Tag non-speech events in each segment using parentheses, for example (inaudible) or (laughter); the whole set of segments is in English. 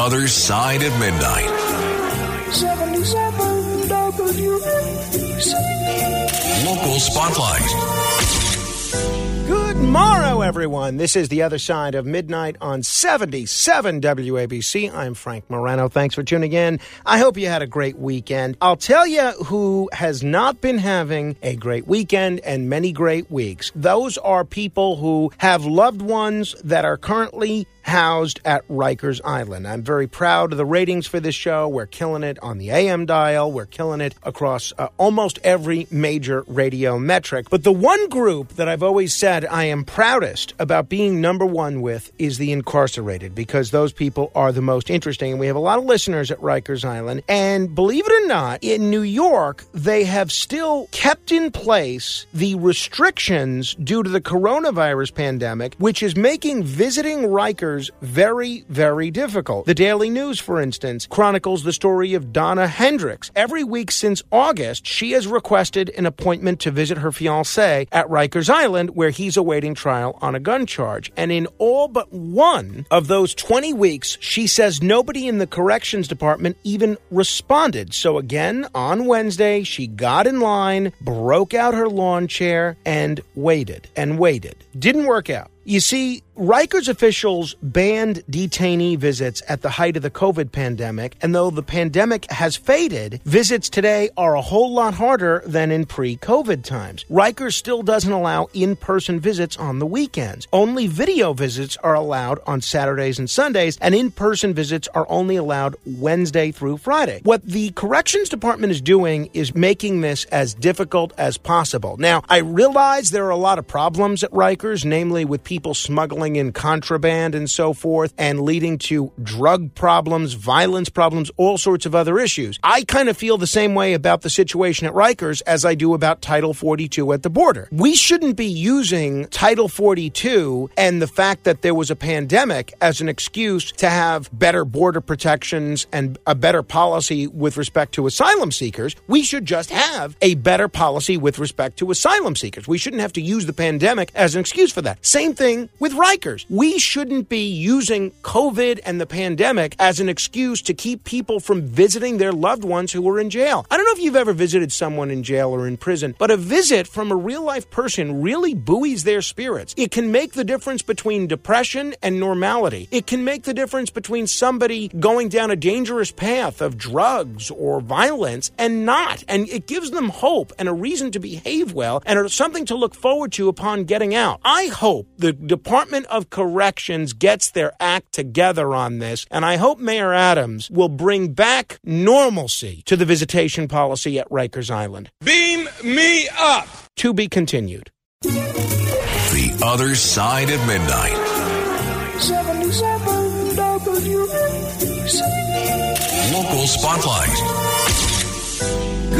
Other Side of Midnight. 77 WABC. Local Spotlight. Good morrow, everyone. This is the other side of midnight on 77 WABC. I'm Frank Morano. Thanks for tuning in. I hope you had a great weekend. I'll tell you who has not been having a great weekend and many great weeks. Those are people who have loved ones that are currently housed at Rikers Island. I'm very proud of the ratings for this show. We're killing it on the AM dial. We're killing it across uh, almost every major radio metric. But the one group that I've always said I am proudest about being number one with is the incarcerated because those people are the most interesting. And we have a lot of listeners at Rikers Island. And believe it or not, in New York, they have still kept in place the restrictions due to the coronavirus pandemic, which is making visiting Rikers very, very difficult. The Daily News, for instance, chronicles the story of Donna Hendricks. Every week since August, she has requested an appointment to visit her fiance at Rikers Island, where he's awaiting trial on a gun charge. And in all but one of those 20 weeks, she says nobody in the corrections department even responded. So again, on Wednesday, she got in line, broke out her lawn chair, and waited and waited. Didn't work out. You see, Rikers officials banned detainee visits at the height of the COVID pandemic, and though the pandemic has faded, visits today are a whole lot harder than in pre COVID times. Rikers still doesn't allow in person visits on the weekends. Only video visits are allowed on Saturdays and Sundays, and in person visits are only allowed Wednesday through Friday. What the Corrections Department is doing is making this as difficult as possible. Now, I realize there are a lot of problems at Rikers, namely with people smuggling in contraband and so forth, and leading to drug problems, violence problems, all sorts of other issues. I kind of feel the same way about the situation at Rikers as I do about Title 42 at the border. We shouldn't be using Title 42 and the fact that there was a pandemic as an excuse to have better border protections and a better policy with respect to asylum seekers. We should just have a better policy with respect to asylum seekers. We shouldn't have to use the pandemic as an excuse for that. Same thing with Rikers. We shouldn't be using COVID and the pandemic as an excuse to keep people from visiting their loved ones who are in jail. I don't know if you've ever visited someone in jail or in prison, but a visit from a real life person really buoys their spirits. It can make the difference between depression and normality. It can make the difference between somebody going down a dangerous path of drugs or violence and not. And it gives them hope and a reason to behave well and something to look forward to upon getting out. I hope the Department of Corrections gets their act together on this, and I hope Mayor Adams will bring back normalcy to the visitation policy at Rikers Island. Beam me up. To be continued. The Other Side of Midnight. 77 WABC. Local Spotlight.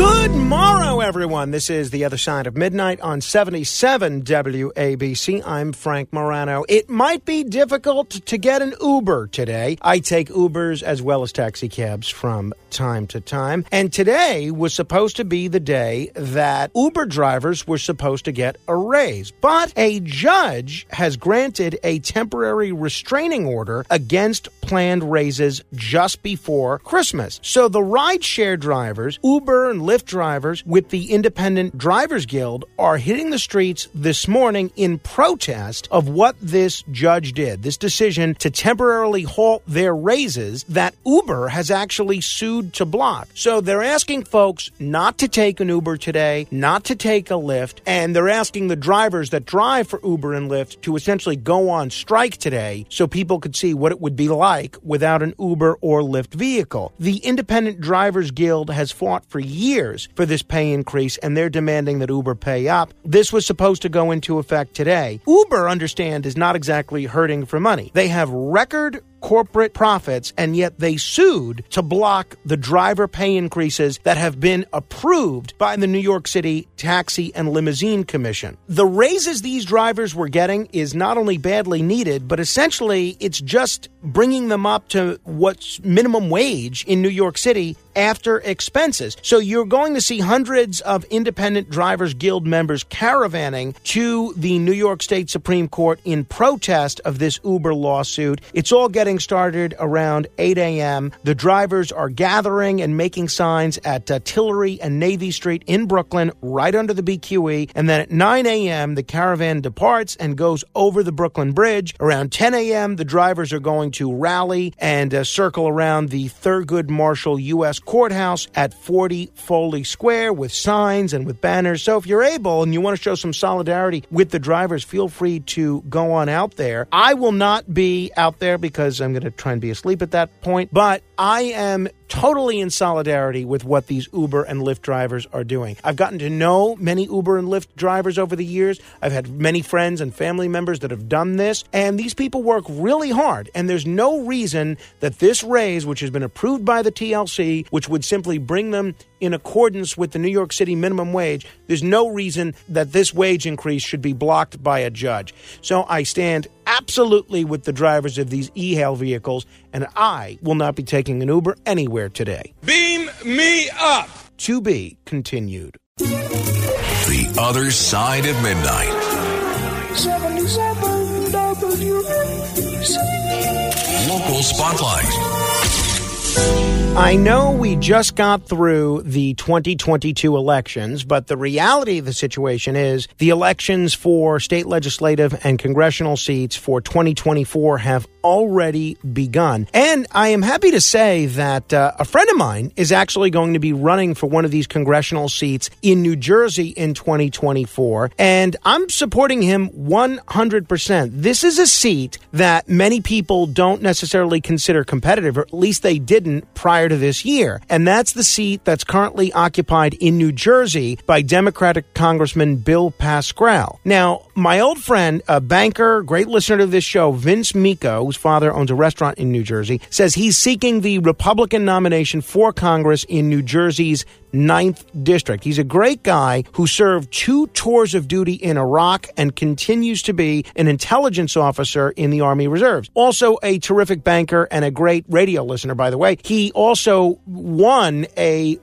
Good morrow, everyone. This is The Other Side of Midnight on 77 WABC. I'm Frank Morano. It might be difficult to get an Uber today. I take Ubers as well as taxi cabs from time to time. And today was supposed to be the day that Uber drivers were supposed to get a raise. But a judge has granted a temporary restraining order against planned raises just before Christmas. So the rideshare drivers, Uber and Lyft drivers with the Independent Drivers Guild are hitting the streets this morning in protest of what this judge did. This decision to temporarily halt their raises that Uber has actually sued to block. So they're asking folks not to take an Uber today, not to take a Lyft, and they're asking the drivers that drive for Uber and Lyft to essentially go on strike today so people could see what it would be like without an Uber or Lyft vehicle. The Independent Drivers Guild has fought for years for this pay increase, and they're demanding that Uber pay up. This was supposed to go into effect today. Uber, understand, is not exactly hurting for money. They have record corporate profits, and yet they sued to block the driver pay increases that have been approved by the New York City Taxi and Limousine Commission. The raises these drivers were getting is not only badly needed, but essentially it's just bringing them up to what's minimum wage in New York City after expenses. So you're going to see hundreds of Independent Drivers Guild members caravanning to the New York State Supreme Court in protest of this Uber lawsuit. It's all getting started around 8 a.m. The drivers are gathering and making signs at uh, Tillery and Navy Street in Brooklyn, right under the BQE. And then at 9 a.m., the caravan departs and goes over the Brooklyn Bridge. Around 10 a.m., the drivers are going to rally and uh, circle around the Thurgood Marshall U.S. Courthouse at 40 Foley Square with signs and with banners. So if you're able and you want to show some solidarity with the drivers, feel free to go on out there. I will not be out there because I'm going to try and be asleep at that point, but I am totally in solidarity with what these Uber and Lyft drivers are doing. I've gotten to know many Uber and Lyft drivers over the years. I've had many friends and family members that have done this, and these people work really hard. And there's no reason that this raise, which has been approved by the TLC, which would simply bring them in accordance with the New York City minimum wage, there's no reason that this wage increase should be blocked by a judge. So I stand absolutely with the drivers of these e hail vehicles, and I will not be taking an Uber anywhere today. Beam me up. To be continued. The Other Side of Midnight. 77 WABC. Local Spotlight. I know we just got through the 2022 elections, but the reality of the situation is the elections for state legislative and congressional seats for 2024 have already begun. And I am happy to say that uh, a friend of mine is actually going to be running for one of these congressional seats in New Jersey in 2024. And I'm supporting him 100%. This is a seat that many people don't necessarily consider competitive, or at least they didn't prior to this year. And that's the seat that's currently occupied in New Jersey by Democratic Congressman Bill Pascrell. Now, my old friend, a banker, great listener to this show, Vince Miko, whose father owns a restaurant in New Jersey, says he's seeking the Republican nomination for Congress in New Jersey's ninth district. He's a great guy who served two tours of duty in Iraq and continues to be an intelligence officer in the Army Reserves. Also a terrific banker and a great radio listener, by the way. He also won a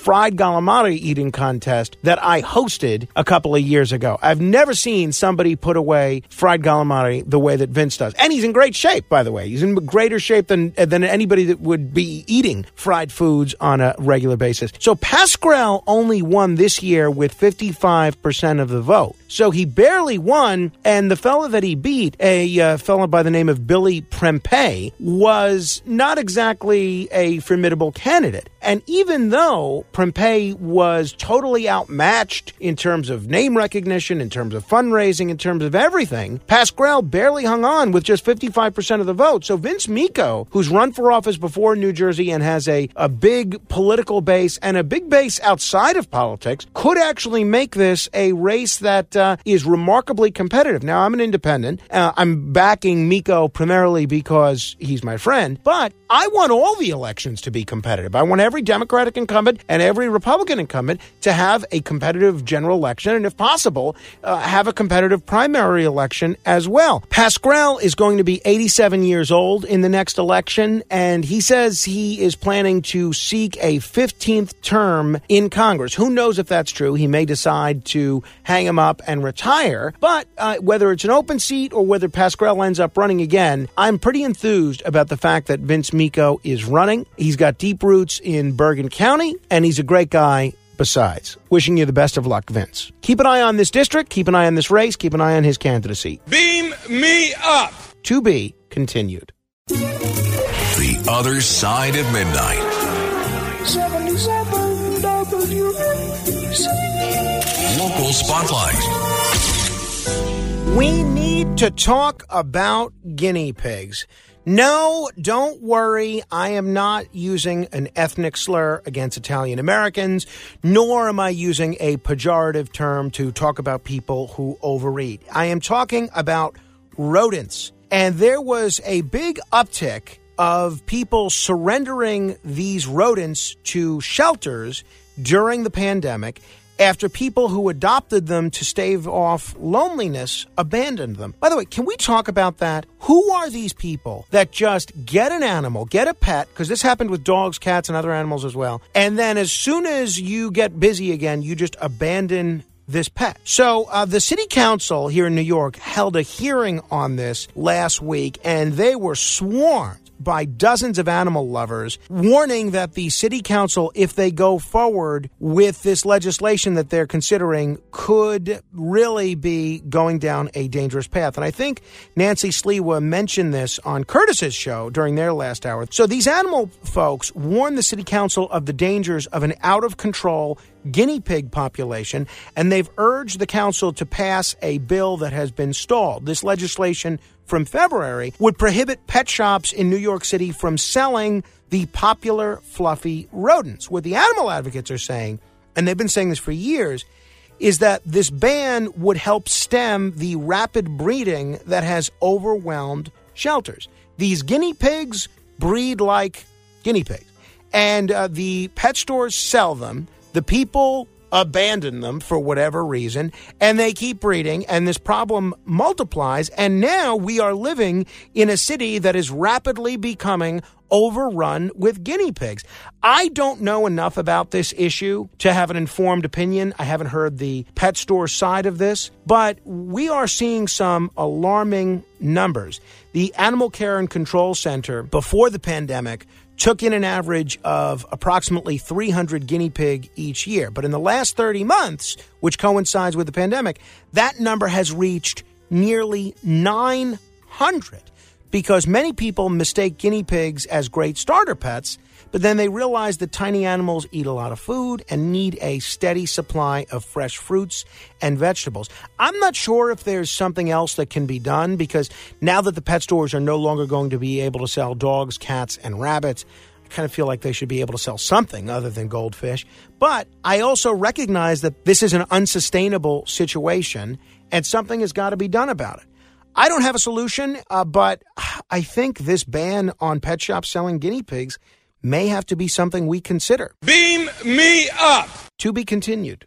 fried calamari eating contest that I hosted a couple of years ago. I've never seen somebody put away fried calamari the way that Vince does. And he's in great shape, by the way. He's in greater shape than, than anybody that would be eating fried foods on a regular basis. So Pascrell only won this year with 55% of the vote. So he barely won, and the fellow that he beat, a uh, fellow by the name of Billy Prempeh, was not exactly a formidable candidate. And even though Prempeh was totally outmatched in terms of name recognition, in terms of fundraising, in terms of everything, Pascrell barely hung on with just 55% of the vote. So Vince Miko, who's run for office before in New Jersey and has a, a big political base and a big base outside of politics, could actually make this a race that uh, is remarkably competitive. Now, I'm an independent. Uh, I'm backing Miko primarily because he's my friend, but I want all the elections to be competitive. I want every Democratic incumbent and every Republican incumbent to have a competitive general election, and if possible, uh, have a competitive primary election as well. Pascrell is going to be 87 years old in the next election, and he says he is planning to seek a 15th term in Congress. Who knows if that's true? He may decide to hang him up and retire, but uh, whether it's an open seat or whether Pascrell ends up running again, I'm pretty enthused about the fact that Vince Miko is running. He's got deep roots in Bergen County, and he's a great guy besides. Wishing you the best of luck, Vince. Keep an eye on this district, keep an eye on this race, keep an eye on his candidacy. Beam me up. To be continued. The Other Side of Midnight. 77 WABC. Local Spotlight. We need to talk about guinea pigs. No, don't worry. I am not using an ethnic slur against Italian Americans, nor am I using a pejorative term to talk about people who overeat. I am talking about rodents. And there was a big uptick of people surrendering these rodents to shelters during the pandemic. After people who adopted them to stave off loneliness abandoned them. By the way, can we talk about that? Who are these people that just get an animal, get a pet, because this happened with dogs, cats, and other animals as well, and then as soon as you get busy again, you just abandon this pet. So uh, the city council here in New York held a hearing on this last week, and they were swarmed by dozens of animal lovers, warning that the city council, if they go forward with this legislation that they're considering, could really be going down a dangerous path. And I think Nancy Sliwa mentioned this on Curtis's show during their last hour. So these animal folks warn the city council of the dangers of an out of control guinea pig population, and they've urged the council to pass a bill that has been stalled. This legislation from February would prohibit pet shops in New York City from selling the popular fluffy rodents. What the animal advocates are saying, and they've been saying this for years, is that this ban would help stem the rapid breeding that has overwhelmed shelters. These guinea pigs breed like guinea pigs, and uh, the pet stores sell them. The people abandon them for whatever reason, and they keep breeding, and this problem multiplies. And now we are living in a city that is rapidly becoming overrun with guinea pigs. I don't know enough about this issue to have an informed opinion. I haven't heard the pet store side of this, but we are seeing some alarming numbers. The Animal Care and Control Center, before the pandemic, took in an average of approximately 300 guinea pig each year. But in the last 30 months, which coincides with the pandemic, that number has reached nearly 900 because many people mistake guinea pigs as great starter pets, but then they realize that tiny animals eat a lot of food and need a steady supply of fresh fruits and vegetables. I'm not sure if there's something else that can be done because now that the pet stores are no longer going to be able to sell dogs, cats, and rabbits, I kind of feel like they should be able to sell something other than goldfish. But I also recognize that this is an unsustainable situation and something has got to be done about it. I don't have a solution, uh, but (sighs) I think this ban on pet shops selling guinea pigs may have to be something we consider. Beam me up. To be continued.